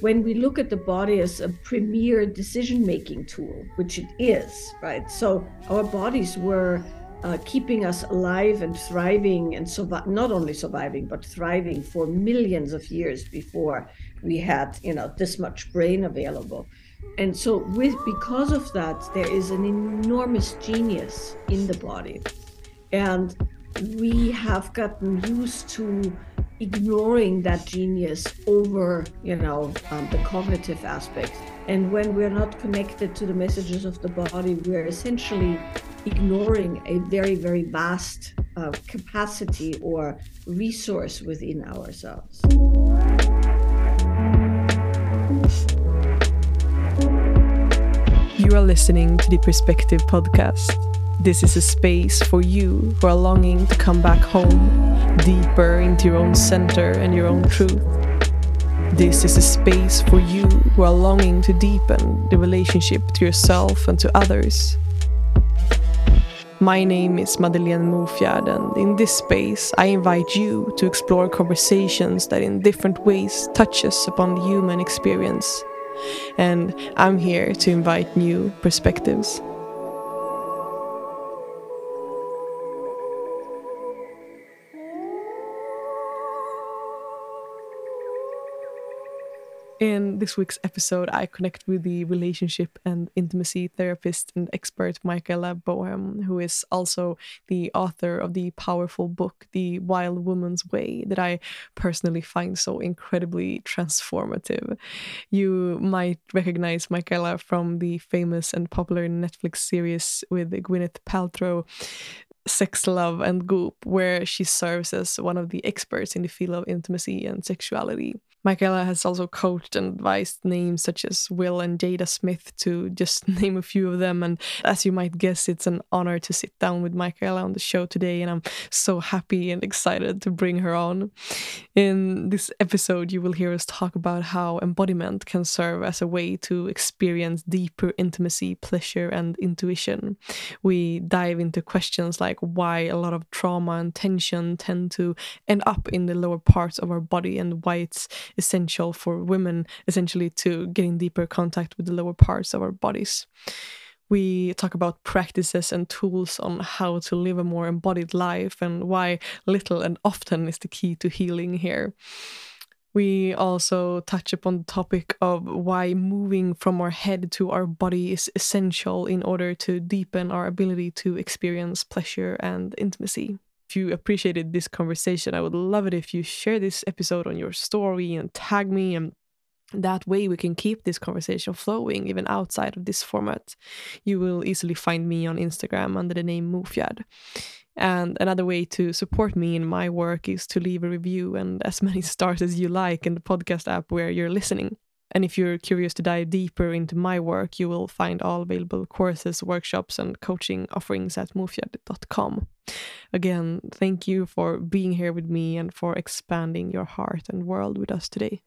when we look at the body as a premier decision making tool, which it is, right? So our bodies were uh, keeping us alive and thriving and survi- not only surviving but thriving for millions of years before we had you know this much brain available and so with because of that there is an enormous genius in the body and we have gotten used to ignoring that genius over you know um, the cognitive aspect and when we're not connected to the messages of the body we're essentially ignoring a very very vast uh, capacity or resource within ourselves. You are listening to the perspective podcast this is a space for you who are longing to come back home, deeper into your own center and your own truth. This is a space for you who are longing to deepen the relationship to yourself and to others. My name is Madeleine Mofjärd, and in this space, I invite you to explore conversations that in different ways touches upon the human experience. And I'm here to invite new perspectives. In this week's episode, I connect with the relationship and intimacy therapist and expert Michaela Boehm, who is also the author of the powerful book, The Wild Woman's Way, that I personally find so incredibly transformative. You might recognize Michaela from the famous and popular Netflix series with Gwyneth Paltrow, Sex, Love, and Goop, where she serves as one of the experts in the field of intimacy and sexuality. Michaela has also coached and advised names such as Will and Jada Smith, to just name a few of them. And as you might guess, it's an honor to sit down with Michaela on the show today, and I'm so happy and excited to bring her on. In this episode, you will hear us talk about how embodiment can serve as a way to experience deeper intimacy, pleasure, and intuition. We dive into questions like why a lot of trauma and tension tend to end up in the lower parts of our body and why it's essential for women essentially to get in deeper contact with the lower parts of our bodies. We talk about practices and tools on how to live a more embodied life and why little and often is the key to healing here. We also touch upon the topic of why moving from our head to our body is essential in order to deepen our ability to experience pleasure and intimacy if you appreciated this conversation, I would love it if you share this episode on your story and tag me and that way we can keep this conversation flowing even outside of this format. You will easily find me on Instagram under the name Mofjärd. And another way to support me in my work is to leave a review and as many stars as you like in the podcast app where you're listening. And if you're curious to dive deeper into my work, you will find all available courses, workshops, and coaching offerings at mofjard.com. Again, thank you for being here with me and for expanding your heart and world with us today.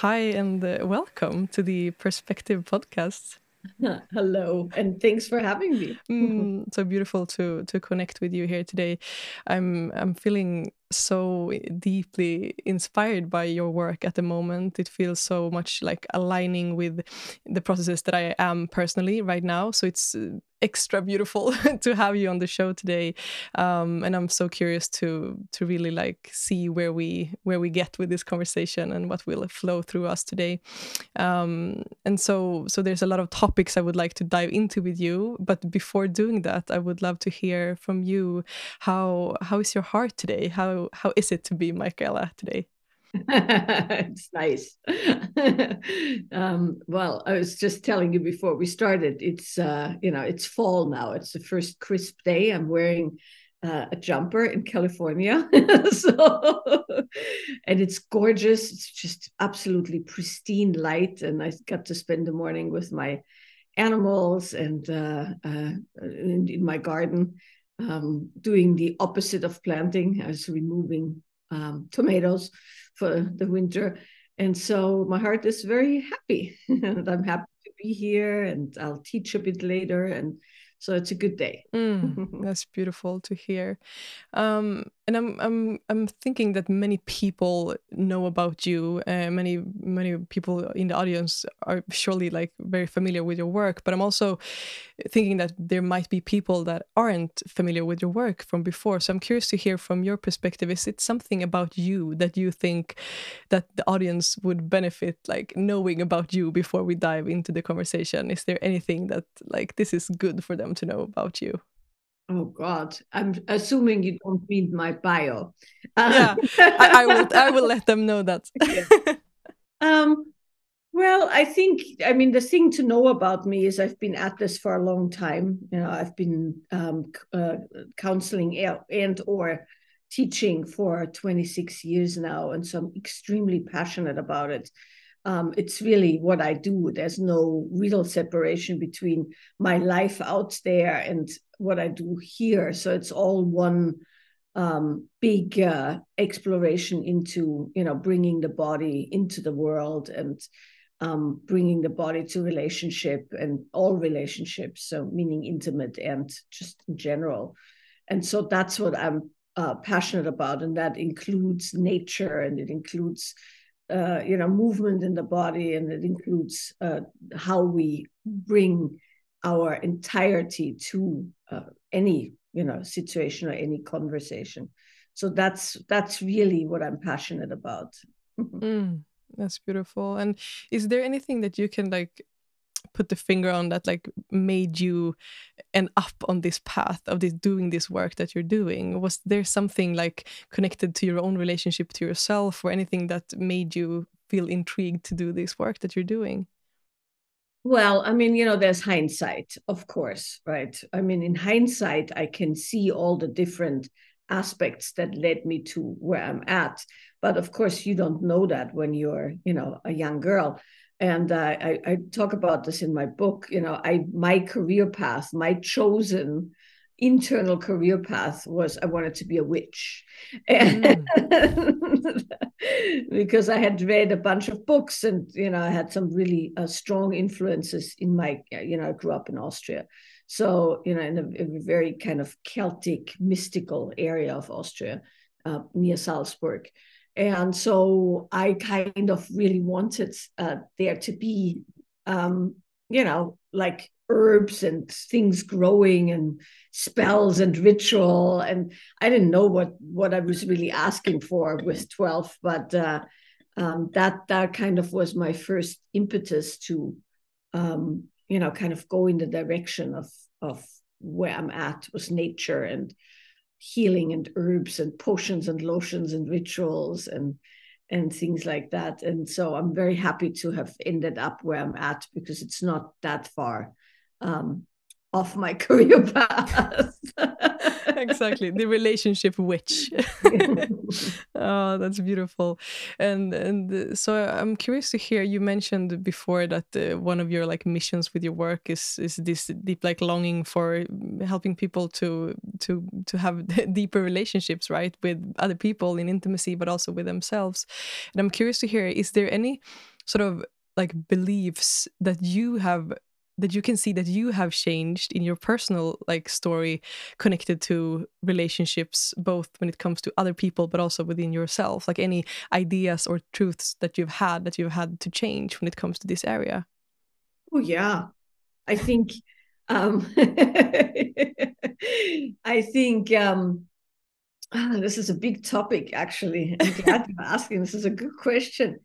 Hi, and uh, welcome to the Perspective Podcast. Hello, and thanks for having me. mm, so beautiful to to connect with you here today. I'm I'm feeling so deeply inspired by your work at the moment. It feels so much like aligning with the processes that I am personally right now. So it's uh, extra beautiful to have you on the show today, um, and I'm so curious to to really like see where we where we get with this conversation and what will flow through us today. Um, and so so there's a lot of topics I would like to dive into with you. But before doing that, I would love to hear from you how how is your heart today? How how is it to be Michaela today? it's nice. um, well, I was just telling you before we started. It's uh, you know it's fall now. It's the first crisp day. I'm wearing uh, a jumper in California, so and it's gorgeous. It's just absolutely pristine light, and I got to spend the morning with my animals and uh, uh in, in my garden um, doing the opposite of planting. as removing um, tomatoes for the winter. And so my heart is very happy. and I'm happy to be here and I'll teach a bit later. And so it's a good day. Mm, that's beautiful to hear. Um, and I'm I'm I'm thinking that many people know about you. Uh, many many people in the audience are surely like very familiar with your work. But I'm also thinking that there might be people that aren't familiar with your work from before. So I'm curious to hear from your perspective. Is it something about you that you think that the audience would benefit, like knowing about you before we dive into the conversation? Is there anything that like this is good for them to know about you? Oh God, I'm assuming you don't mean my bio. Yeah, I, I, will. I will let them know that. um, well, I think I mean the thing to know about me is I've been at this for a long time. You know, I've been um, uh, counseling and or teaching for 26 years now, and so I'm extremely passionate about it um, it's really what I do. There's no real separation between my life out there and what I do here. So it's all one um, big uh, exploration into, you know, bringing the body into the world and um, bringing the body to relationship and all relationships. So meaning intimate and just in general. And so that's what I'm uh, passionate about, and that includes nature and it includes uh, you know movement in the body and it includes uh, how we bring our entirety to uh, any you know situation or any conversation. So that's that's really what i'm passionate about. Mm, that's beautiful. And is there anything that you can like put the finger on that like made you end up on this path of this doing this work that you're doing? Was there something like connected to your own relationship to yourself or anything that made you feel intrigued to do this work that you're doing? Well i mean you know there's hindsight of course right? I mean in hindsight i can see all the different aspects that led me to where i'm at. But of course you don't know that when you're you know a young girl and uh, I, I talk about this in my book you know i my career path my chosen internal career path was i wanted to be a witch. Mm. because i had read a bunch of books and you know i had some really uh, strong influences in my you know i grew up in austria. So you know in a, a very kind of celtic mystical area of austria uh, near salzburg and so I kind of really wanted uh, there to be, um, you know, like herbs and things growing and spells and ritual. And I didn't know what what I was really asking for with 12, but uh, um, that that kind of was my first impetus to, um, you know, kind of go in the direction of of where I'm at was nature and healing and herbs and potions and lotions and rituals and and things like that. And so I'm very happy to have ended up where I'm at because it's not that far um, off my career path. exactly. The relationship witch. Oh that's beautiful. And and uh, so i'm curious to hear you mentioned before that uh, one of your like missions with your work is is this deep like longing for helping people to to to have deeper relationships right with other people in intimacy but also with themselves. And i'm curious to hear is there any sort of like beliefs that you have that you can see that you have changed in your personal like story connected to relationships both when it comes to other people but also within yourself like any ideas or truths that you've had that you've had to change when it comes to this area? Oh yeah. I think um i think um ah, this is a big topic actually. I'm glad you're asking. This is a good question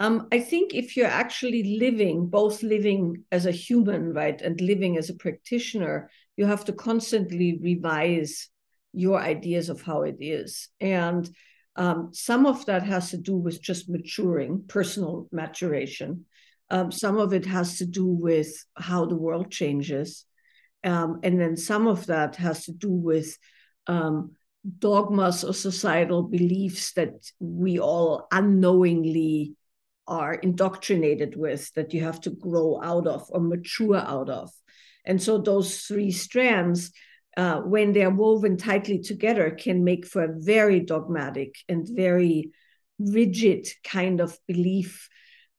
um, I think if you're actually living, both living as a human, right, and living as a practitioner, you have to constantly revise your ideas of how it is. And um, some of that has to do with just maturing, personal maturation. Um, some of it has to do with how the world changes. Um, and then some of that has to do with um, dogmas or societal beliefs that we all unknowingly are indoctrinated with that you have to grow out of or mature out of. And so those three strands uh, when they're woven tightly together, can make for a very dogmatic and very rigid kind of belief.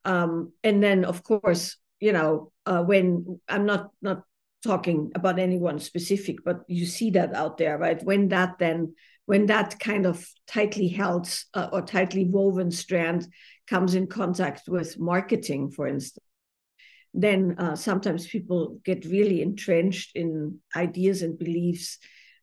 Um, and then, of course, you know, uh, when I'm not not talking about anyone specific, but you see that out there, right? When that then, when that kind of tightly held uh, or tightly woven strand comes in contact with marketing, for instance, then uh, sometimes people get really entrenched in ideas and beliefs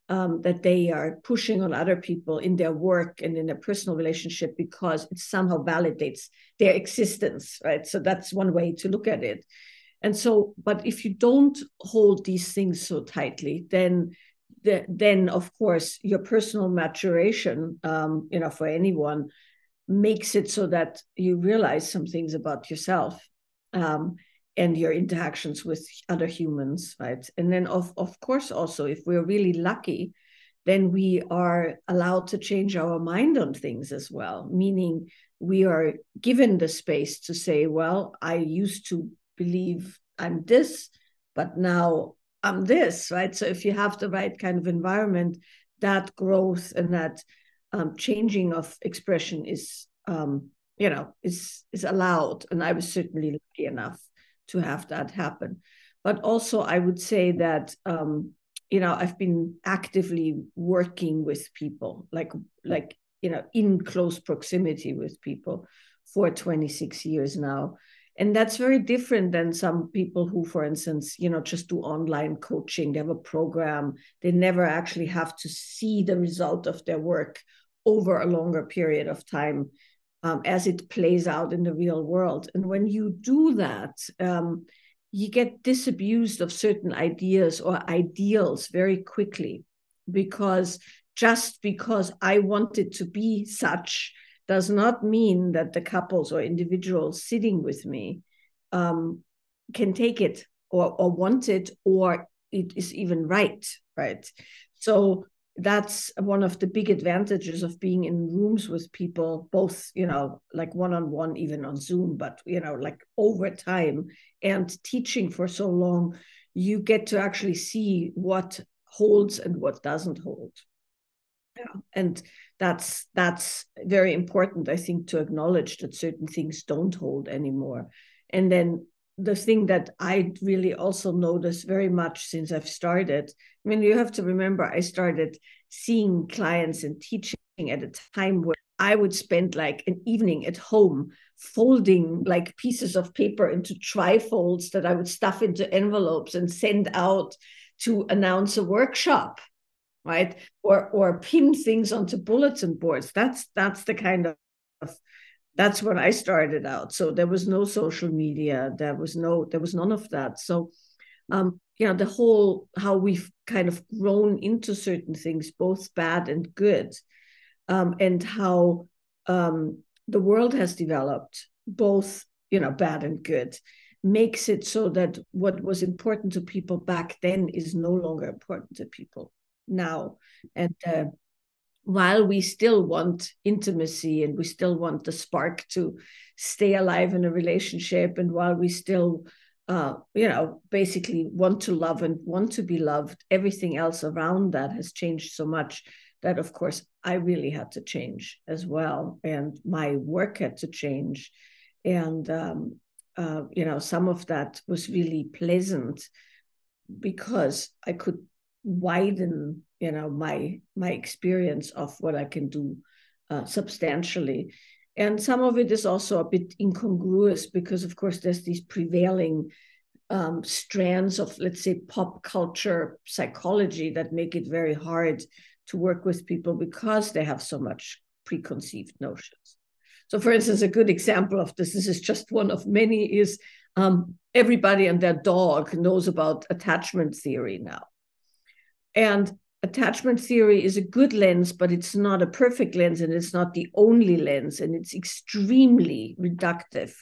um, that they are pushing on other people in their work and in their personal relationship because it somehow validates their existence, right? So that's one way to look at it. And so, but if you don't hold these things so tightly, then the, then of course your personal maturation, um, you know, for anyone, makes it so that you realize some things about yourself. Um, and your interactions with other humans, right? And then, of, of course, also, if we're really lucky, then we are allowed to change our mind on things as well, meaning we are given the space to say, well, I used to believe I'm this, but now I'm this, right? So if you have the right kind of environment, that growth and that um, changing of expression is, um, you know, is is allowed. And I was certainly lucky enough to have that happen. But also, I would say that um, you know I've been actively working with people, like like you know in close proximity with people for 26 years now and that's very different than some people who for instance you know just do online coaching they have a program they never actually have to see the result of their work over a longer period of time um, as it plays out in the real world. And when you do that, um, you get disabused of certain ideas or ideals very quickly because just because I wanted to be such does not mean that the couples or individuals sitting with me um, can take it or, or want it or it is even right, right? So that's one of the big advantages of being in rooms with people both you know like one on one even on zoom but you know like over time and teaching for so long you get to actually see what holds and what doesn't hold yeah and that's that's very important i think to acknowledge that certain things don't hold anymore and then the thing that I really also notice very much since I've started. I mean, you have to remember, I started seeing clients and teaching at a time where I would spend like an evening at home folding like pieces of paper into trifolds that I would stuff into envelopes and send out to announce a workshop, right? Or or pin things onto bulletin boards. That's that's the kind of that's when I started out. So there was no social media. There was no, there was none of that. So, um, you know, the whole how we've kind of grown into certain things, both bad and good, um, and how um, the world has developed, both you know, bad and good, makes it so that what was important to people back then is no longer important to people now, and uh, while we still want intimacy and we still want the spark to stay alive in a relationship and while we still uh, you know basically want to love and want to be loved everything else around that has changed so much that of course i really had to change as well. And my work had to change. And um, uh, you know some of that was really pleasant because i could widen you know my my experience of what i can do uh, substantially. And some of it is also a bit incongruous because of course there's these prevailing um, strands of let's say pop culture psychology that make it very hard to work with people because they have so much preconceived notions. So for instance a good example of this this is just one of many is um, everybody and their dog knows about attachment theory now and attachment theory is a good lens, but it's not a perfect lens and it's not the only lens. And it's extremely reductive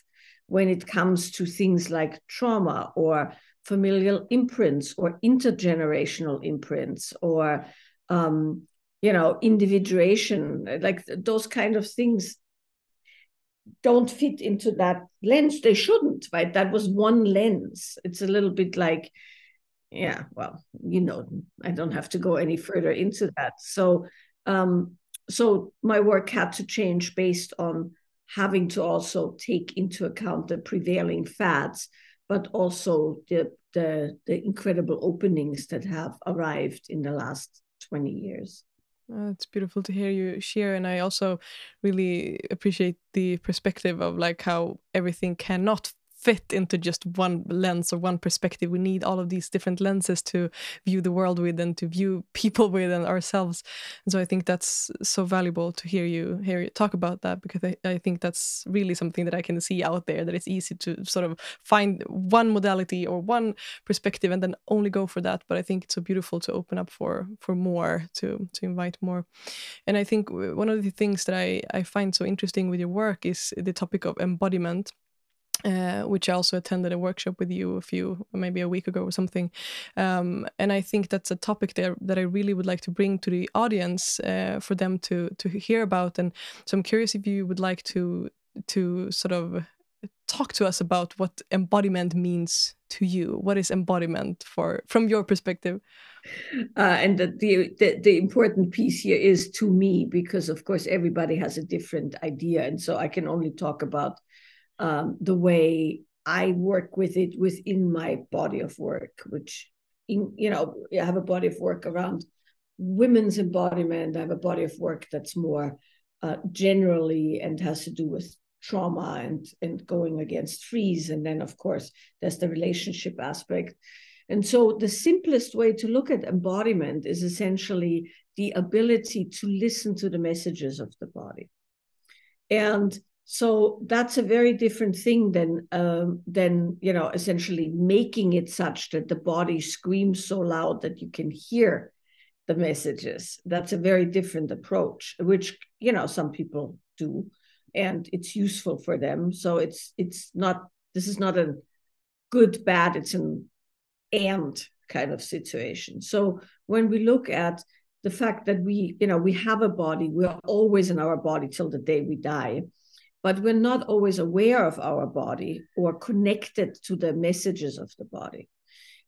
when it comes to things like trauma or familial imprints or intergenerational imprints or um, you know individuation like those kind of things don't fit into that lens they shouldn't right that was one lens it's a little bit like yeah, well, you know, I don't have to go any further into that. So, um, so my work had to change based on having to also take into account the prevailing fads, but also the the, the incredible openings that have arrived in the last 20 years. Oh, it's beautiful to hear you share, and I also really appreciate the perspective of like how everything cannot fit into just one lens or one perspective. We need all of these different lenses to view the world with and to view people with and ourselves. And so I think that's so valuable to hear you hear you talk about that because I, I think that's really something that I can see out there that it's easy to sort of find one modality or one perspective and then only go for that. But I think it's so beautiful to open up for for more to to invite more. And I think one of the things that I, I find so interesting with your work is the topic of embodiment uh, which I also attended a workshop with you a few, maybe a week ago or something. Um, and I think that's a topic there that I really would like to bring to the audience uh, for them to to hear about. And so I'm curious if you would like to to sort of talk to us about what embodiment means to you. What is embodiment for from your perspective? Uh, and the, the the important piece here is to me because of course everybody has a different idea, and so I can only talk about um, the way I work with it within my body of work, which in, you know, I have a body of work around women's embodiment. I have a body of work that's more uh, generally and has to do with trauma and and going against freeze. And then of course there's the relationship aspect. And so the simplest way to look at embodiment is essentially the ability to listen to the messages of the body. And so that's a very different thing than um, than you know essentially making it such that the body screams so loud that you can hear the messages. That's a very different approach, which you know some people do, and it's useful for them. So it's it's not this is not a good bad. It's an and kind of situation. So when we look at the fact that we you know we have a body, we are always in our body till the day we die but we're not always aware of our body or connected to the messages of the body.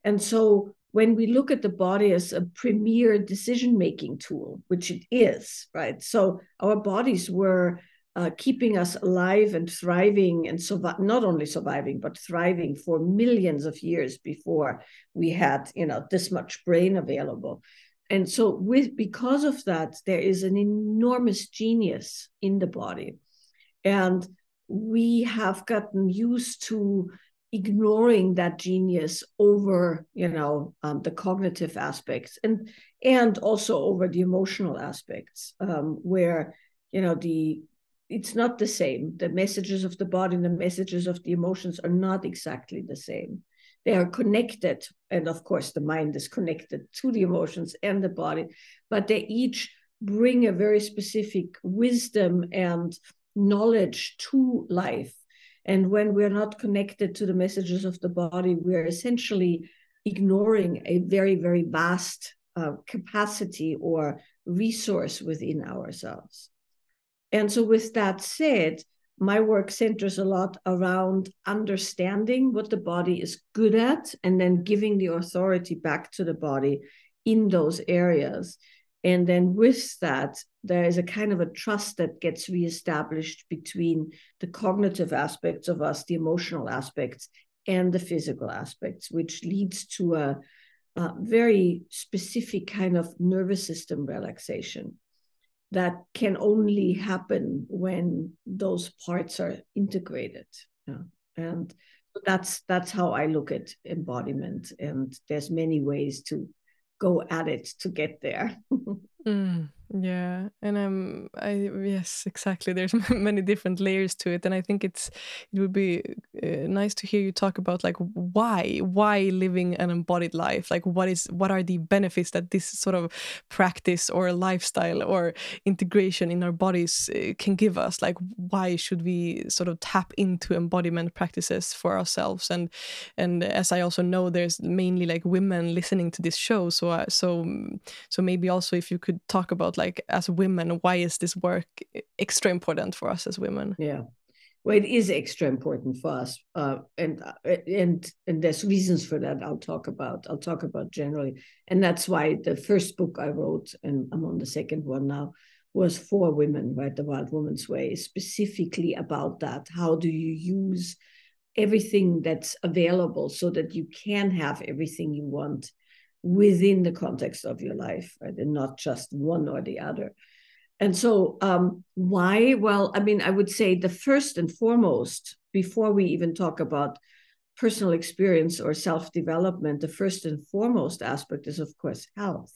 And so when we look at the body as a premier decision making tool, which it is, right? So our bodies were uh, keeping us alive and thriving and survi- not only surviving but thriving for millions of years before we had you know this much brain available and so with because of that there is an enormous genius in the body and we have gotten used to ignoring that genius over you know um, the cognitive aspects and and also over the emotional aspects um, where you know the it's not the same. The messages of the body and the messages of the emotions are not exactly the same. They are connected and of course the mind is connected to the emotions and the body but they each bring a very specific wisdom and knowledge to life. And when we're not connected to the messages of the body, we're essentially ignoring a very, very vast uh, capacity or resource within ourselves. And so, with that said, my work centers a lot around understanding what the body is good at and then giving the authority back to the body in those areas and then with that, there is a kind of a trust that gets reestablished between the cognitive aspects of us, the emotional aspects, and the physical aspects, which leads to a, a very specific kind of nervous system relaxation that can only happen when those parts are integrated. Yeah. And that's that's how I look at embodiment. And there's many ways to go at it to get there. mm. Yeah, and um, I yes, exactly. There's many different layers to it, and I think it's it would be uh, nice to hear you talk about like why why living an embodied life, like what is what are the benefits that this sort of practice or lifestyle or integration in our bodies uh, can give us. Like why should we sort of tap into embodiment practices for ourselves? And and as I also know, there's mainly like women listening to this show, so uh, so so maybe also if you could talk about like as women why is this work extra important for us as women yeah well, it is extra important for us, uh, and uh, and and there's reasons for that. I'll talk about. I'll talk about generally, and that's why the first book I wrote, and I'm on the second one now, was for women, right? The Wild Woman's Way, specifically about that. How do you use everything that's available so that you can have everything you want within the context of your life, right? And not just one or the other. And so, um, why? Well, I mean, I would say the first and foremost, before we even talk about personal experience or self development, the first and foremost aspect is, of course, health.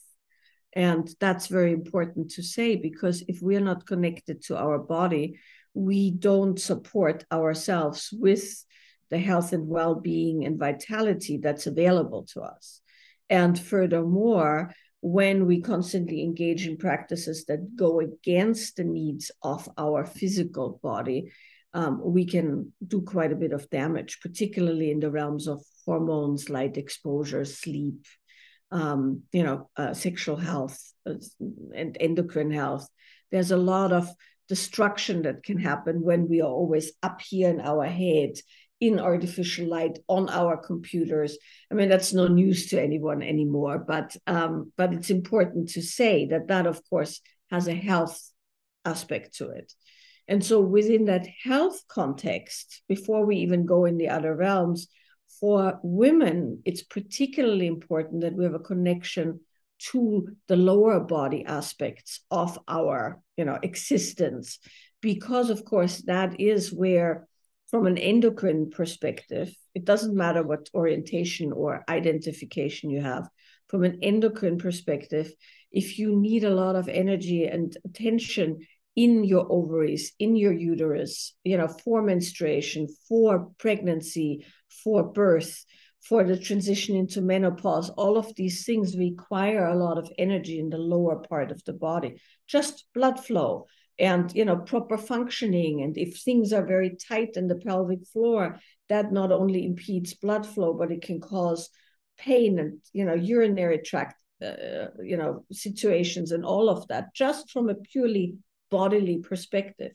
And that's very important to say because if we are not connected to our body, we don't support ourselves with the health and well being and vitality that's available to us. And furthermore, when we constantly engage in practices that go against the needs of our physical body, um, we can do quite a bit of damage, particularly in the realms of hormones, light exposure, sleep, um, you know, uh, sexual health, uh, and endocrine health. There's a lot of destruction that can happen when we are always up here in our head in artificial light on our computers. I mean, that's no news to anyone anymore, but um, but it's important to say that that, of course, has a health aspect to it. And so, within that health context, before we even go in the other realms, for women, it's particularly important that we have a connection to the lower body aspects of our, you know, existence, because of course that is where from an endocrine perspective, it doesn't matter what orientation or identification you have. From an endocrine perspective, if you need a lot of energy and attention in your ovaries, in your uterus, you know, for menstruation, for pregnancy, for birth, for the transition into menopause, all of these things require a lot of energy in the lower part of the body, just blood flow and you know proper functioning. And if things are very tight in the pelvic floor that not only impedes blood flow but it can cause pain and you know urinary tract uh, you know situations and all of that just from a purely bodily perspective.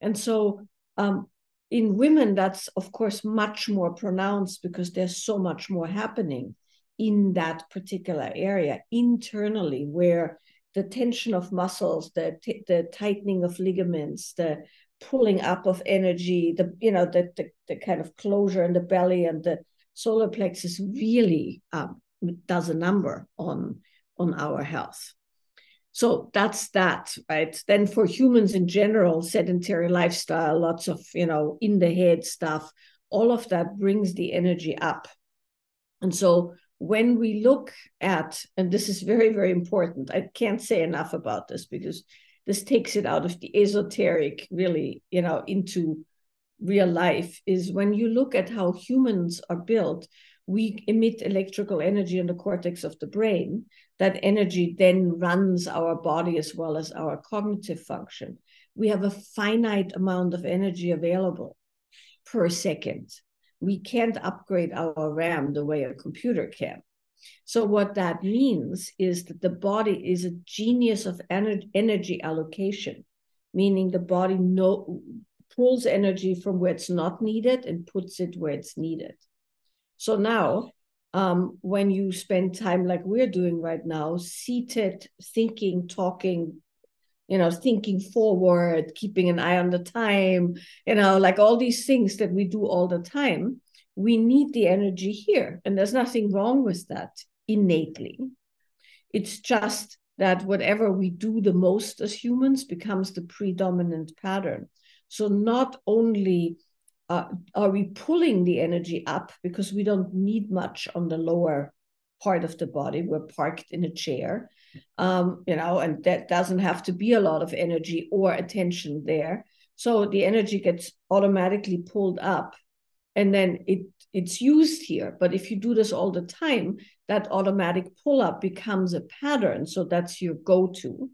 And so um, in women that's of course much more pronounced because there's so much more happening in that particular area internally where the tension of muscles, the t- the tightening of ligaments, the pulling up of energy, the you know the, the, the kind of closure in the belly and the solar plexus really um, does a number on on our health. So that's that, right? Then for humans in general, sedentary lifestyle, lots of you know in the head stuff, all of that brings the energy up, and so when we look at, and this is very, very important, I can't say enough about this because this takes it out of the esoteric, really, you know, into real life, is when you look at how humans are built, we emit electrical energy in the cortex of the brain. That energy then runs our body as well as our cognitive function. We have a finite amount of energy available per second we can't upgrade our RAM the way a computer can. So, what that means is that the body is a genius of energy allocation, meaning the body no, pulls energy from where it's not needed and puts it where it's needed. So, now um, when you spend time like we're doing right now, seated, thinking, talking, you know, thinking forward, keeping an eye on the time, you know, like all these things that we do all the time, we need the energy here. And there's nothing wrong with that innately. It's just that whatever we do the most as humans becomes the predominant pattern. So not only uh, are we pulling the energy up because we don't need much on the lower part of the body, we're parked in a chair um, you know, and that doesn't have to be a lot of energy or attention there. So the energy gets automatically pulled up and then it it's used here. But if you do this all the time, that automatic pull up becomes a pattern. So that's your go-to.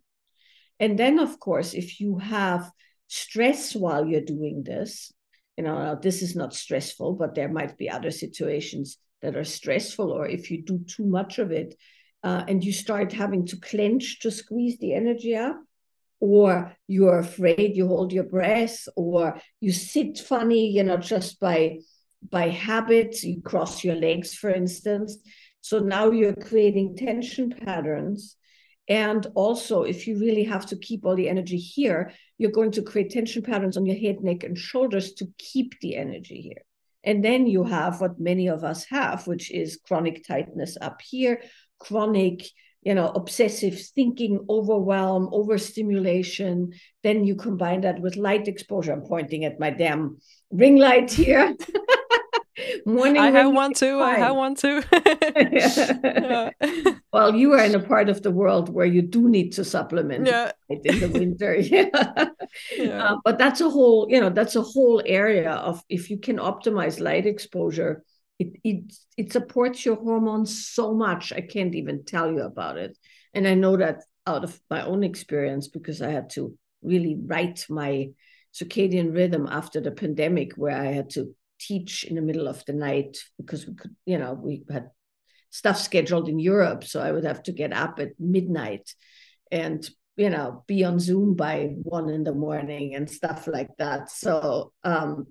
And then, of course, if you have stress while you're doing this, you know, this is not stressful, but there might be other situations that are stressful, or if you do too much of it, uh, and you start having to clench to squeeze the energy up, or you're afraid you hold your breath or you sit funny you know just by by habit you cross your legs for instance. So now you're creating tension patterns. And also if you really have to keep all the energy here you're going to create tension patterns on your head neck and shoulders to keep the energy here. And then you have what many of us have which is chronic tightness up here chronic you know obsessive thinking overwhelm overstimulation then you combine that with light exposure. I'm pointing at my damn ring light here. Morning i have one too. I have one too. Well you are in a part of the world where you do need to supplement yeah. in the winter. Yeah, yeah. Uh, but that's a whole you know that's a whole area of if you can optimize light exposure it, it it supports your hormones so much i can't even tell you about it. And i know that out of my own experience because i had to really right my circadian rhythm after the pandemic where i had to teach in the middle of the night because we could you know we had stuff scheduled in europe so i would have to get up at midnight and you know be on zoom by one in the morning and stuff like that. So um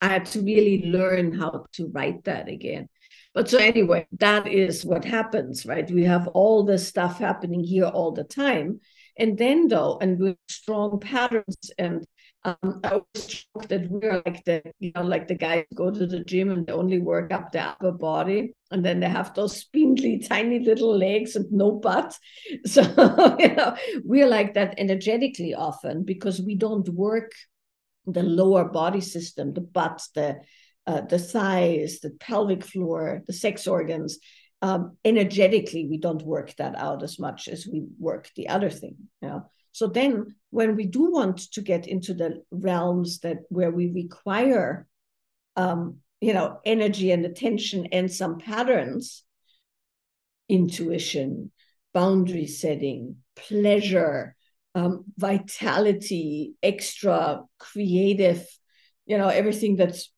I had to really learn how to right that again. But so anyway, that is what happens, right? We have all this stuff happening here all the time. And then though, and with strong patterns and um, I was shocked that we're like the, you know, like the guys go to the gym and they only work up the upper body, and then they have those spindly, tiny little legs and no butt. So you know, we're like that energetically often because we don't work the lower body system, the butt, the uh, the thighs, the pelvic floor, the sex organs. Um, energetically, we don't work that out as much as we work the other thing. You know? So then, when we do want to get into the realms that where we require, um, you know, energy and attention and some patterns, intuition, boundary setting, pleasure, um, vitality, extra creative, you know, everything that's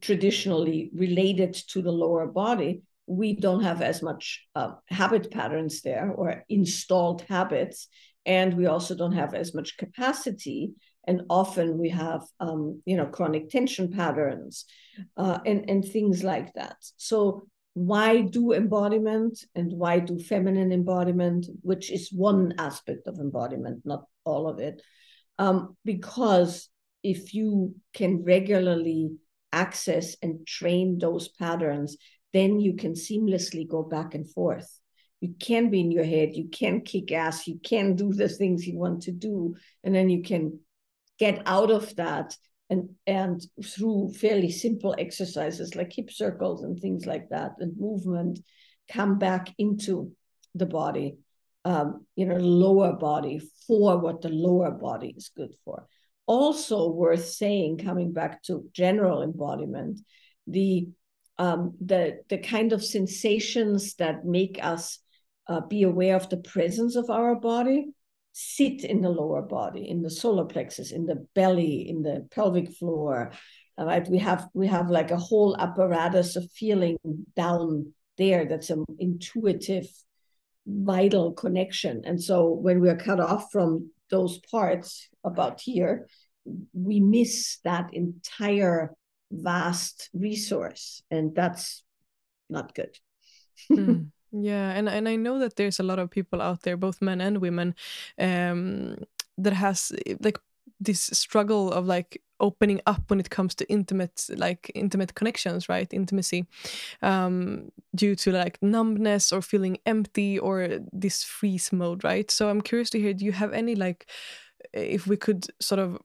traditionally related to the lower body, we don't have as much uh, habit patterns there or installed habits. And we also don't have as much capacity. And often we have, um, you know, chronic tension patterns uh, and, and things like that. So why do embodiment and why do feminine embodiment, which is one aspect of embodiment, not all of it. Um, because if you can regularly access and train those patterns, then you can seamlessly go back and forth. You can be in your head, you can kick ass, you can do the things you want to do, and then you can get out of that and and through fairly simple exercises like hip circles and things like that and movement come back into the body um, you know lower body for what the lower body is good for. Also worth saying coming back to general embodiment the um, the the kind of sensations that make us uh, be aware of the presence of our body sit in the lower body, in the solar plexus, in the belly, in the pelvic floor. Right? We have we have like a whole apparatus of feeling down there that's an intuitive, vital connection. And so when we are cut off from those parts about here, we miss that entire vast resource. And that's not good. mm. Yeah, and and I know that there's a lot of people out there, both men and women, um, that has like this struggle of like opening up when it comes to intimate like intimate connections right? Intimacy um due to like numbness or feeling empty or this freeze mode right? So i'm curious to hear do you have any like if we could sort of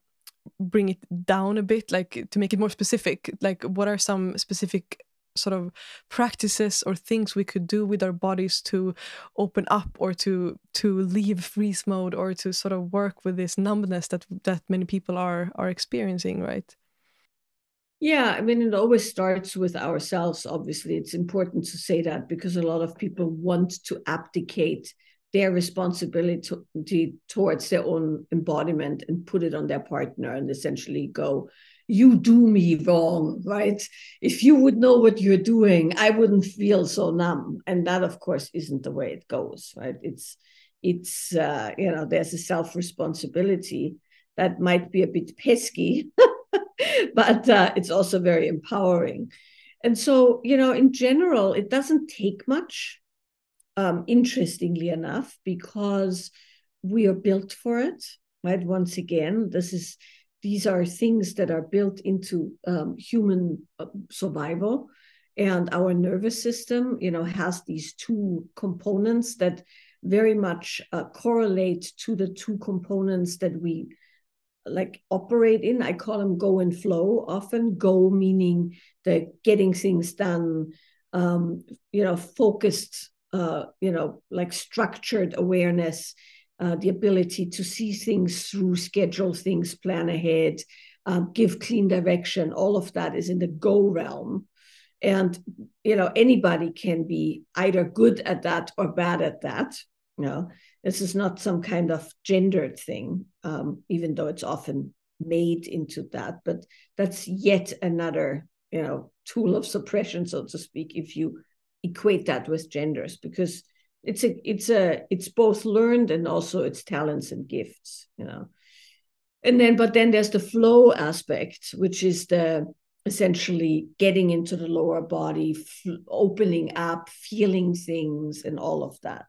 bring it down a bit like to make it more specific like what are some specific sort of practices or things we could do with our bodies to open up or to to leave freeze mode or to sort of work with this numbness that that many people are are experiencing right? Yeah i mean it always starts with ourselves obviously. It's important to say that because a lot of people want to abdicate their responsibility towards their own embodiment and put it on their partner and essentially go you do me wrong, right? If you would know what you're doing, I wouldn't feel so numb. And that, of course, isn't the way it goes, right? It's it's uh, you know there's a self responsibility that might be a bit pesky but uh, it's also very empowering and so you know in general it doesn't take much um, interestingly enough because we are built for it right once again this is these are things that are built into um, human uh, survival. And our nervous system you know has these two components that very much uh, correlate to the two components that we like operate in. I call them go and flow often. Go meaning the getting things done um, you know focused uh, you know like structured awareness uh, the ability to see things through schedule things plan ahead um, give clean direction all of that is in the go realm. And you know anybody can be either good at that or bad at that. You know this is not some kind of gendered thing um, even though it's often made into that but that's yet another you know tool of suppression so to speak if you equate that with genders because it's a it's a it's both learned and also it's talents and gifts you know and then but then there's the flow aspect which is the essentially getting into the lower body, f- opening up, feeling things, and all of that.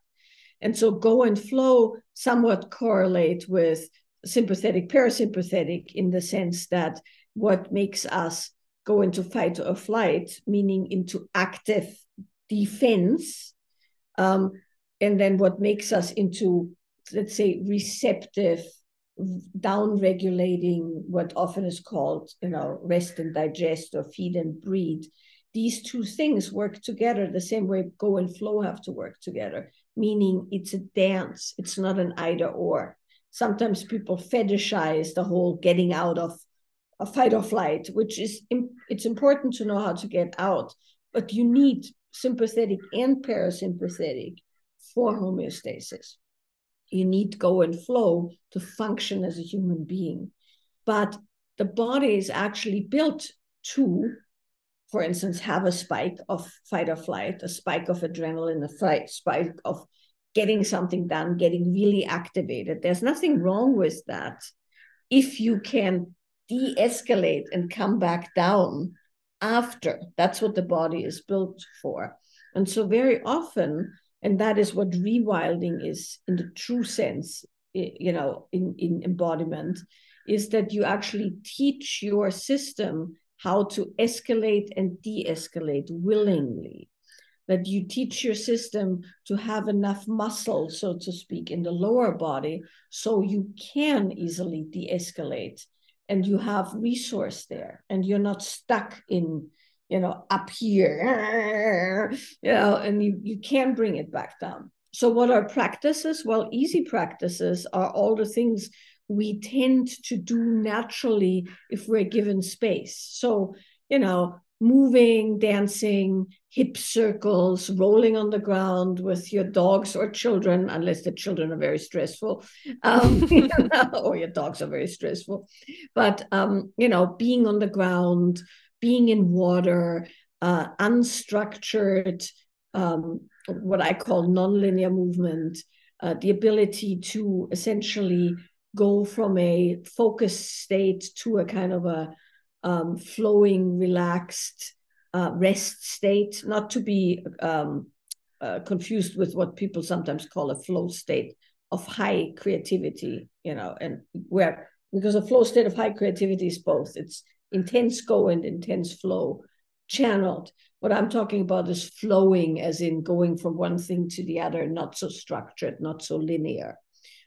And so go and flow somewhat correlate with sympathetic, parasympathetic in the sense that what makes us go into fight or flight, meaning into active defense, um, and then what makes us into, let's say, receptive down regulating what often is called you know rest and digest or feed and breed these two things work together the same way go and flow have to work together meaning it's a dance it's not an either or sometimes people fetishize the whole getting out of a fight or flight which is it's important to know how to get out but you need sympathetic and parasympathetic for homeostasis you need go and flow to function as a human being. But the body is actually built to, for instance, have a spike of fight or flight, a spike of adrenaline, a fight, spike of getting something done, getting really activated. There's nothing wrong with that if you can de escalate and come back down after. That's what the body is built for. And so, very often, and that is what rewilding is in the true sense you know in, in embodiment is that you actually teach your system how to escalate and de-escalate willingly. That you teach your system to have enough muscle so to speak in the lower body so you can easily de-escalate and you have resource there and you're not stuck in you know, up here, you know, and you, you can bring it back down. So, what are practices? Well, easy practices are all the things we tend to do naturally if we're given space. So, you know, moving, dancing, hip circles, rolling on the ground with your dogs or children, unless the children are very stressful, um, or your dogs are very stressful. But, um, you know, being on the ground, being in water, uh, unstructured, um, what I call nonlinear movement, uh, the ability to essentially go from a focused state to a kind of a um, flowing, relaxed uh, rest state, not to be um, uh, confused with what people sometimes call a flow state of high creativity, you know, and where because a flow state of high creativity is both. It's intense go and intense flow channeled. What I'm talking about is flowing, as in going from one thing to the other, not so structured, not so linear.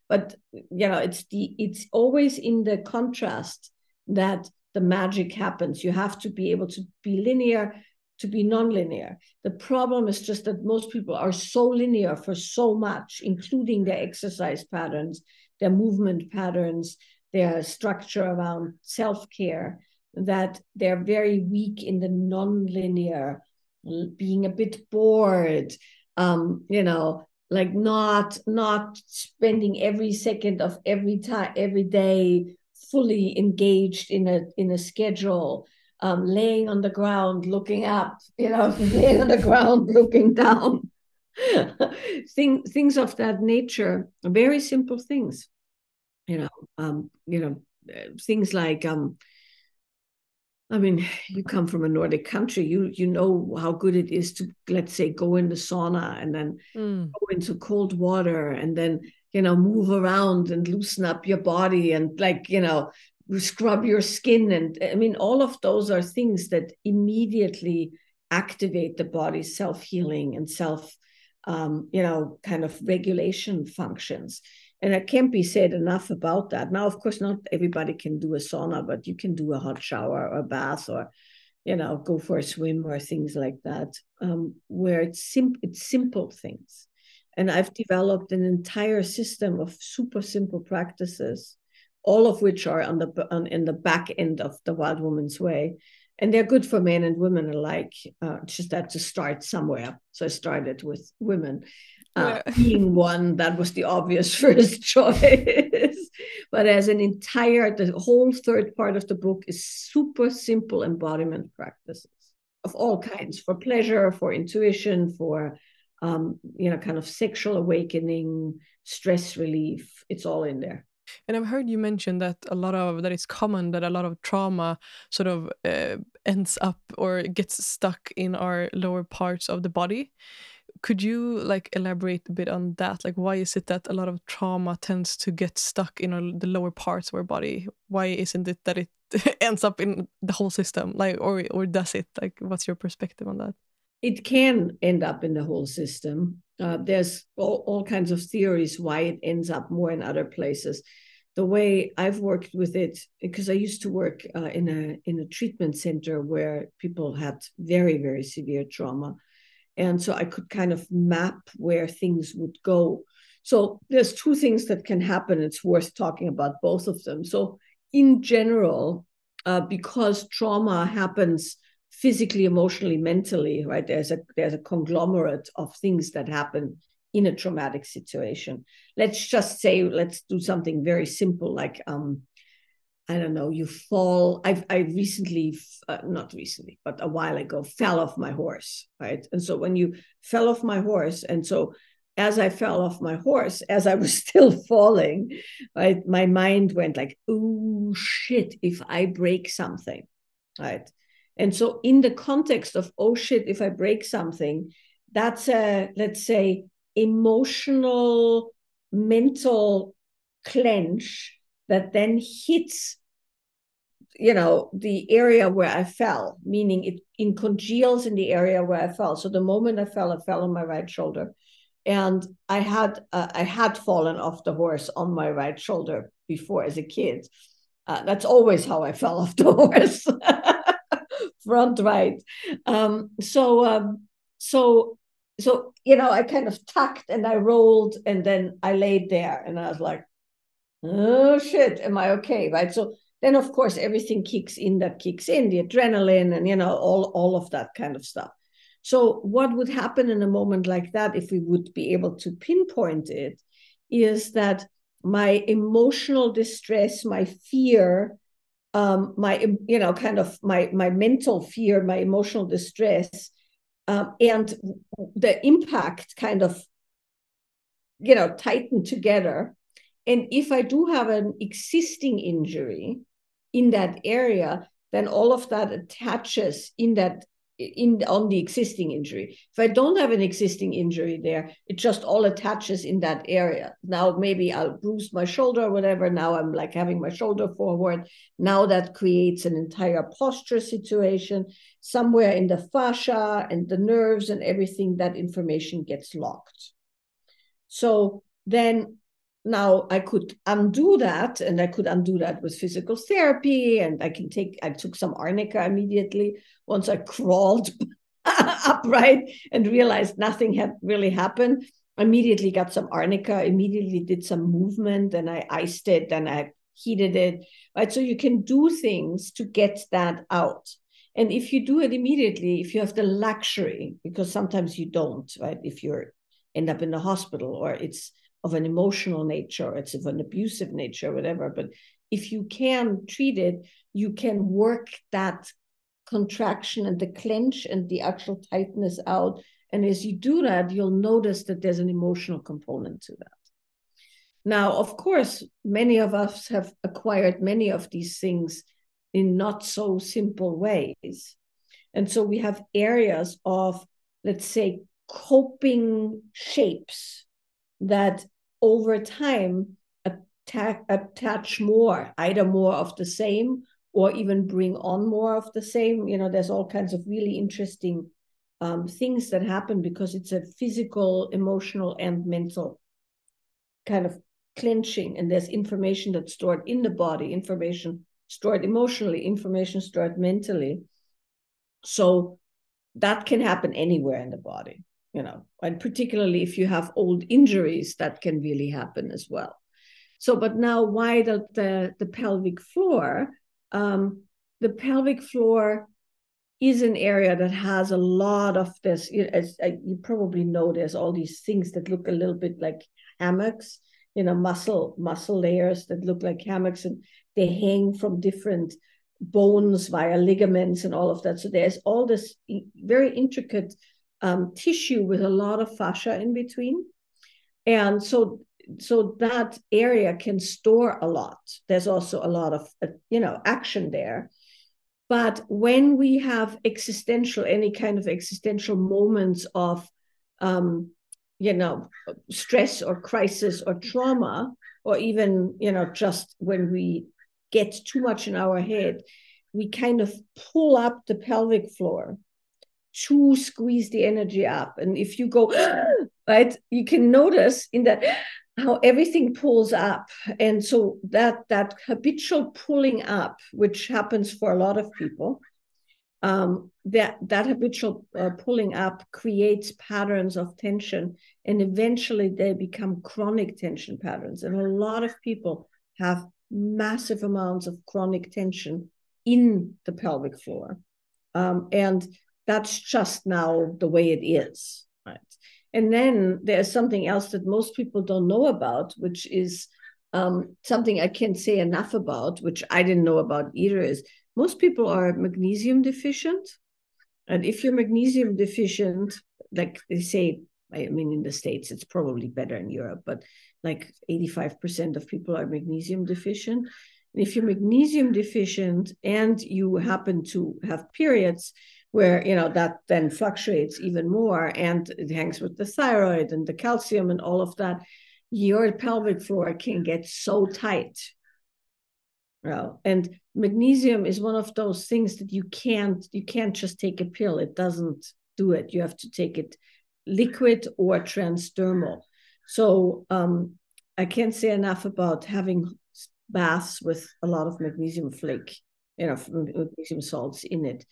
But you know, it's the it's always in the contrast that the magic happens. You have to be able to be linear, to be nonlinear. The problem is just that most people are so linear for so much, including their exercise patterns, their movement patterns, their structure around self-care, that they're very weak in the nonlinear, being a bit bored, um, you know, like not not spending every second of every time every day fully engaged in a in a schedule um, laying on the ground looking up you know laying on the ground looking down Thing, things of that nature, very simple things. You know, um, you know, uh, things like um, I mean, you come from a Nordic country, you you know how good it is to let's say go in the sauna and then mm. go into cold water and then you know move around and loosen up your body and like you know scrub your skin and I mean all of those are things that immediately activate the body's self healing and self um, you know kind of regulation functions and it can't be said enough about that. Now, of course, not everybody can do a sauna, but you can do a hot shower or a bath or, you know, go for a swim or things like that, um, where it's, sim- it's simple things. And I've developed an entire system of super simple practices, all of which are on the on, in the back end of the Wild Woman's Way. And they're good for men and women alike. Uh, just had to start somewhere. So I started with women uh, being one that was the obvious first choice. but as an entire, the whole third part of the book is super simple embodiment practices of all kinds for pleasure, for intuition, for um, you know, kind of sexual awakening, stress relief. It's all in there. And I've heard you mention that a lot of that it's common that a lot of trauma sort of uh, ends up or gets stuck in our lower parts of the body. Could you like elaborate a bit on that? Like why is it that a lot of trauma tends to get stuck in our, the lower parts of our body? Why isn't it that it ends up in the whole system? Like or or does it? Like what's your perspective on that? It can end up in the whole system uh, there's all, all kinds of theories why it ends up more in other places the way I've worked with it, because I used to work uh, in a in a treatment center where people had very very severe trauma, and so I could kind of map where things would go. So there's two things that can happen. It's worth talking about both of them. So in general, uh, because trauma happens physically, emotionally, mentally, right? There's a there's a conglomerate of things that happen in a traumatic situation. Let's just say, let's do something very simple like um, I don't know, you fall. I've I recently, uh, not recently, but a while ago, fell off my horse, right? And so when you fell off my horse, and so as I fell off my horse, as I was still falling, right, my mind went like, "Oh shit! If I break something," right? And so in the context of "Oh shit! If I break something," that's a let's say emotional, mental clench that then hits you know the area where i fell meaning it congeals in the area where i fell. So the moment i fell i fell on my right shoulder. And i had uh, i had fallen off the horse on my right shoulder before as a kid. Uh, that's always how i fell off the horse front right um, so um, so so you know i kind of tucked and i rolled and then i laid there and i was like oh shit, am I okay? Right. So then of course everything kicks in that kicks in, the adrenaline and you know, all, all of that kind of stuff. So what would happen in a moment like that if we would be able to pinpoint it is that my emotional distress, my fear, um, my you know, kind of my my mental fear, my emotional distress, um, and the impact kind of you know tighten together. And if I do have an existing injury in that area, then all of that attaches in that in on the existing injury. If I don't have an existing injury there, it just all attaches in that area. Now maybe I'll bruise my shoulder or whatever. Now I'm like having my shoulder forward. Now that creates an entire posture situation. Somewhere in the fascia and the nerves and everything, that information gets locked. So then now I could undo that, and I could undo that with physical therapy, and I can take. I took some arnica immediately once I crawled upright and realized nothing had really happened. Immediately got some arnica. Immediately did some movement, and I iced it, and I heated it. Right, so you can do things to get that out. And if you do it immediately, if you have the luxury, because sometimes you don't, right? If you're end up in the hospital or it's of an emotional nature, it's of an abusive nature, whatever. But if you can treat it, you can work that contraction and the clench and the actual tightness out And as you do that, you'll notice that there's an emotional component to that. Now, of course, many of us have acquired many of these things in not so simple ways. And so we have areas of, let's say, coping shapes that over time attach more, either more of the same or even bring on more of the same. You know, there's all kinds of really interesting um, things that happen because it's a physical, emotional, and mental kind of clenching. And there's information that's stored in the body information stored emotionally information stored mentally. So that can happen anywhere in the body you know and particularly if you have old injuries that can really happen as well. So but now why the the, the pelvic floor? Um, the pelvic floor is an area that has a lot of this you, as, uh, you probably know there's all these things that look a little bit like hammocks you know muscle muscle layers that look like hammocks and they hang from different bones via ligaments and all of that. So there's all this very intricate um, tissue with a lot of fascia in between. And so so that area can store a lot. There's also a lot of uh, you know action there. But when we have existential any kind of existential moments of um, you know stress or crisis or trauma or even you know just when we get too much in our head we kind of pull up the pelvic floor to squeeze the energy up. And if you go right you can notice in that how everything pulls up. And so that that habitual pulling up which happens for a lot of people um, that that habitual uh, pulling up creates patterns of tension and eventually they become chronic tension patterns. And a lot of people have massive amounts of chronic tension in the pelvic floor. Um, and that's just now the way it is right and then there's something else that most people don't know about which is um, something i can't say enough about which i didn't know about either is most people are magnesium deficient. And if you're magnesium deficient, like they say, I mean, in the States, it's probably better in Europe, but like 85% of people are magnesium deficient. And if you're magnesium deficient and you happen to have periods where, you know, that then fluctuates even more and it hangs with the thyroid and the calcium and all of that, your pelvic floor can get so tight well, and magnesium is one of those things that you can't you can't just take a pill. It doesn't do it. You have to take it liquid or transdermal. So um, I can't say enough about having baths with a lot of magnesium flake, you know, magnesium salts in it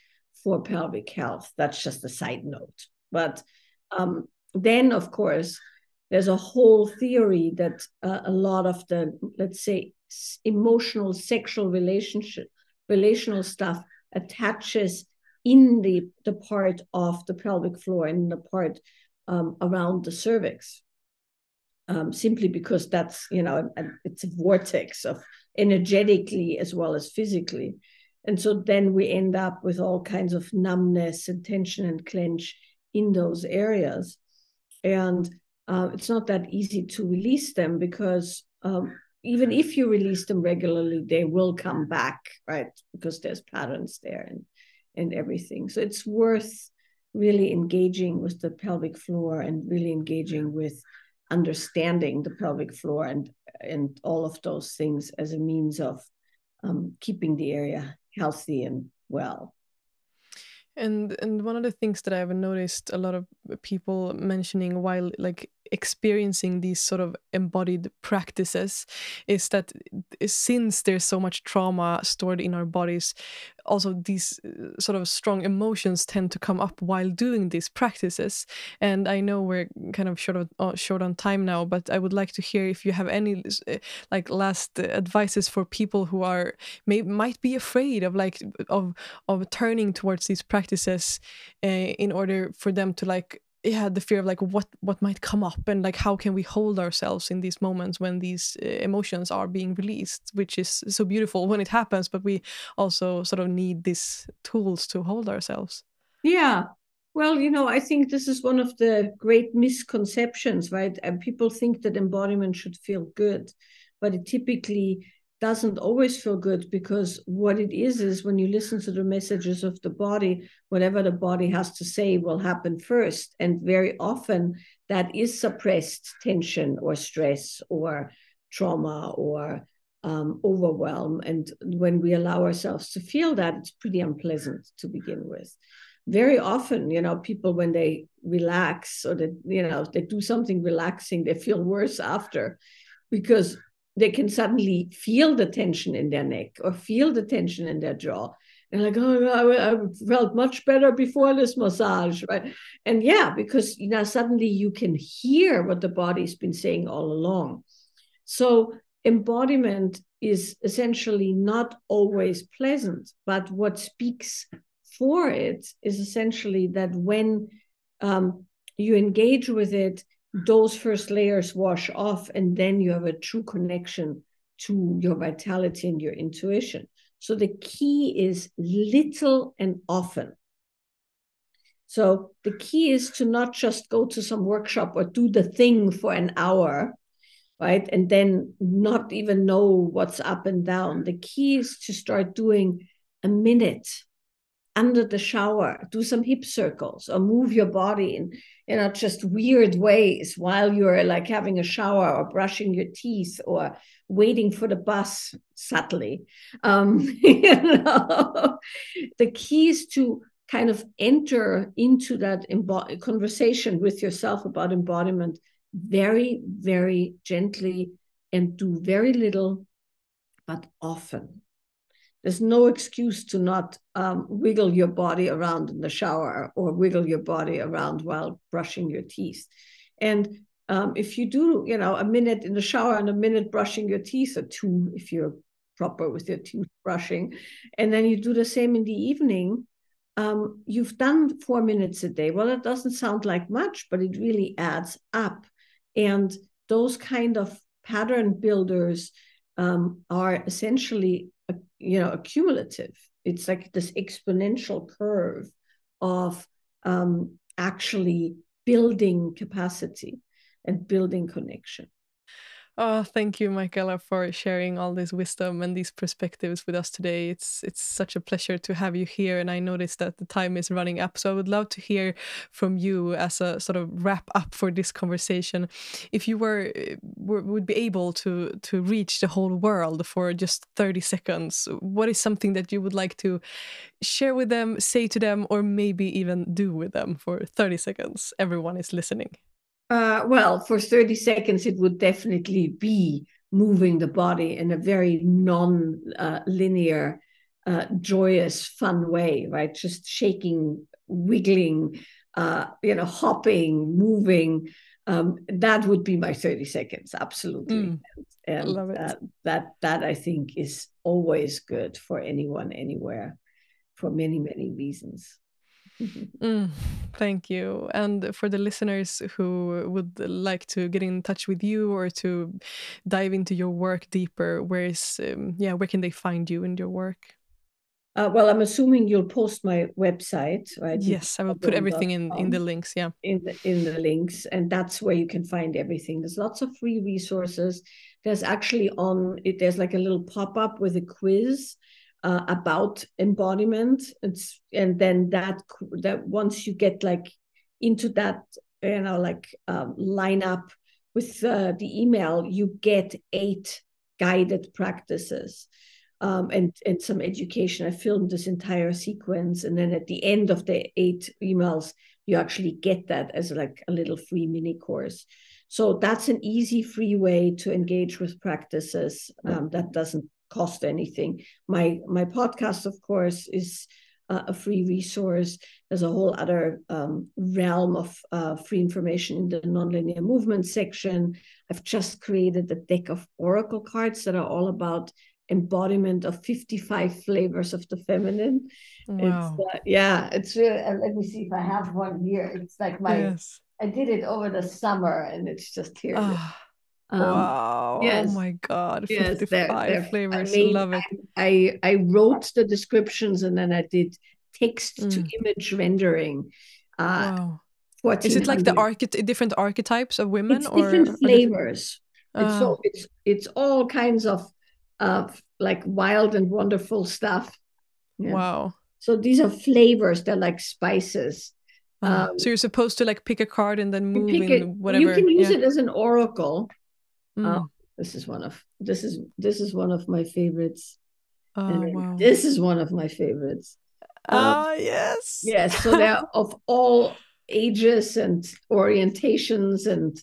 for pelvic health. That's just a side note. But um, then, of course, there's a whole theory that uh, a lot of the, let's say, emotional sexual relationship relational stuff attaches in the the part of the pelvic floor and the part um, around the cervix um, simply because that's you know it's a vortex of energetically as well as physically and so then we end up with all kinds of numbness and tension and clench in those areas and uh, it's not that easy to release them because um, even if you release them regularly, they will come back, right? Because there's patterns there and and everything. So it's worth really engaging with the pelvic floor and really engaging with understanding the pelvic floor and and all of those things as a means of um, keeping the area healthy and well. And and one of the things that I've noticed a lot of people mentioning while like experiencing these sort of embodied practices is that since there's so much trauma stored in our bodies also these uh, sort of strong emotions tend to come up while doing these practices. And i know we're kind of short of uh, short on time now but i would like to hear if you have any uh, like last advices for people who are may might be afraid of like of of turning towards these practices uh, in order for them to like yeah the fear of like what what might come up and like how can we hold ourselves in these moments when these uh, emotions are being released which is so beautiful when it happens but we also sort of need these tools to hold ourselves yeah Well, you know, I think this is one of the great misconceptions, right? And people think that embodiment should feel good, but it typically doesn't always feel good because what it is is when you listen to the messages of the body, whatever the body has to say will happen first. And very often that is suppressed tension or stress or trauma or um, overwhelm. And when we allow ourselves to feel that, it's pretty unpleasant to begin with very often, you know, people when they relax or they, you know, they do something relaxing, they feel worse after because they can suddenly feel the tension in their neck or feel the tension in their jaw. And like, oh, I, I felt much better before this massage, right? And yeah, because you know, suddenly you can hear what the body's been saying all along. So embodiment is essentially not always pleasant, but what speaks for it is essentially that when um, you engage with it, those first layers wash off, and then you have a true connection to your vitality and your intuition. So the key is little and often. So the key is to not just go to some workshop or do the thing for an hour, right? And then not even know what's up and down. The key is to start doing a minute under the shower, do some hip circles or move your body in, you know, just weird ways while you're like having a shower or brushing your teeth or waiting for the bus subtly. Um, you know, the key is to kind of enter into that embod- conversation with yourself about embodiment very, very gently and do very little, but often there's no excuse to not um, wiggle your body around in the shower or wiggle your body around while brushing your teeth. And um, if you do, you know, a minute in the shower and a minute brushing your teeth, or two if you're proper with your tooth brushing, and then you do the same in the evening, um, you've done four minutes a day. Well, it doesn't sound like much, but it really adds up. And those kind of pattern builders um, are essentially you know accumulative. It's like this exponential curve of um, actually building capacity and building connection Oh, thank you, Michaela, for sharing all this wisdom and these perspectives with us today. It's it's such a pleasure to have you here, and I noticed that the time is running up. So I would love to hear from you as a sort of wrap up for this conversation. If you were, eh, were would be able to to reach the whole world for just thirty seconds, what is something that you would like to share with them, say to them, or maybe even do with them for thirty seconds? Everyone is listening. Uh, well, for 30 seconds, it would definitely be moving the body in a very non uh, linear, uh, joyous, fun way, right? Just shaking, wiggling, uh, you know, hopping, moving. Um, that would be my 30 seconds, absolutely. Mm, and love it. That, that, that I think is always good for anyone, anywhere, for many, many reasons. Mm, thank you. And for the listeners who would like to get in touch with you or to dive into your work deeper, where is um, yeah, where can they find you and your work? Uh, well, I'm assuming you'll post my website, right? Yes, I will put everything in in the links. Yeah, in the in the links, and that's where you can find everything. There's lots of free resources. There's actually on it. There's like a little pop up with a quiz uh, about embodiment. It's, and then that that once you get like into that you know like um, line up with uh, the email you get eight guided practices um, and and some education. I filmed this entire sequence and then at the end of the eight emails you actually get that as like a little free mini course. So that's an easy free way to engage with practices um, that doesn't cost anything. My my podcast, of course, is uh, a free resource. There's a whole other um, realm of uh, free information in the nonlinear movement section. I've just created a deck of oracle cards that are all about embodiment of 55 flavors of the feminine. Wow. It's, uh, yeah, it's really, uh, let me see if I have one here. It's like my, yes. I did it over the summer and it's just here. Oh. Um, wow! Yes. Oh my God! Yes, Fifty-five they're, they're, flavors. I Love it. I I wrote the descriptions and then I did text mm. to image rendering. Uh, wow. Is it like the archety- different archetypes of women it's or different flavors? Oh. It's so it's it's all kinds of uh like wild and wonderful stuff. Yeah. Wow. So these are flavors. They're like spices. Ah, Um, so you're supposed to like pick a card and then move in it- whatever. You can use yeah. it as an oracle. Mm. Uh, this is one of this is this is one of my favorites. oh and wow. This is one of my favorites. Um, Ah yes. Yes, so they're of all ages and orientations and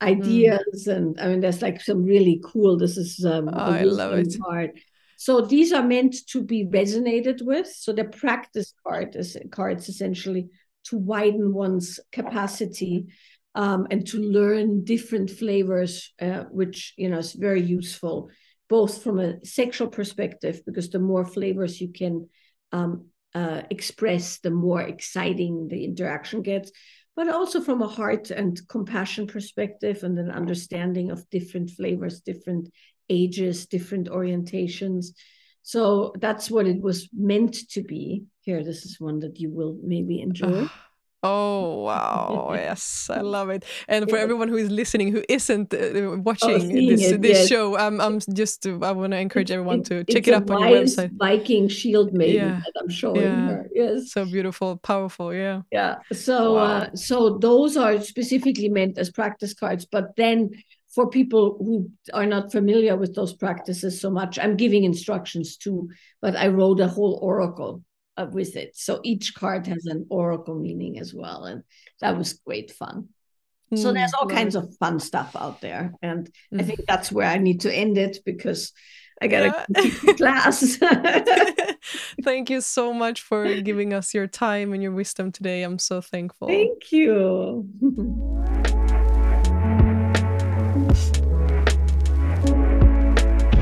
Hmm. ideas, and I mean, there's like some really cool. This is um, a I love it. card. So these are meant to be resonated with. So the practice card is cards essentially to widen one's capacity um, and to learn different flavors, uh, which you know is very useful, both from a sexual perspective because the more flavors you can um, uh, express, the more exciting the interaction gets, but also from a heart and compassion perspective and an understanding of different flavors, different ages, different orientations. So that's what it was meant to be. Here, this is one that you will maybe enjoy. Oh wow! yes, I love it. And for Yeah. everyone who is listening, who isn't uh, watching Oh, this it, this yes. show, I'm I'm just uh, I want to encourage everyone to check it up on your website. Viking shield maiden Yeah. that I'm showing Yeah. her. Yes. So beautiful, powerful. Yeah. Yeah. So Wow. uh, so those are specifically meant as practice cards, but then for people who are not familiar with those practices so much, I'm giving instructions too, but I wrote a whole oracle uh, with it. So each card has an oracle meaning as well, and that was great fun. So Mm, there's all kinds of fun stuff out there, and I Mm. think that's where I need to end it because I gotta Yeah. class. Thank you so much for giving us your time and your wisdom today. I'm so thankful. Thank you.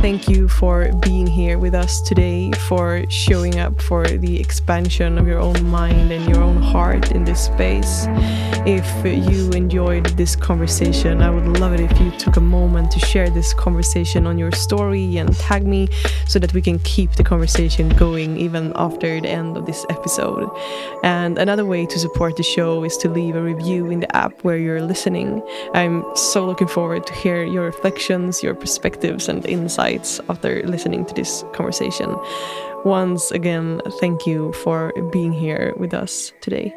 Thank you for being here with us today, for showing up for the expansion of your own mind and your own heart in this space. If you enjoyed this conversation, I would love it if you took a moment to share this conversation on your story and tag me so that we can keep the conversation going even after the end of this episode. And another way to support the show is to leave a review in the app where you're listening. I'm so looking forward to hear your reflections, your perspectives, and insights after listening to this conversation. Once again, thank you for being here with us today.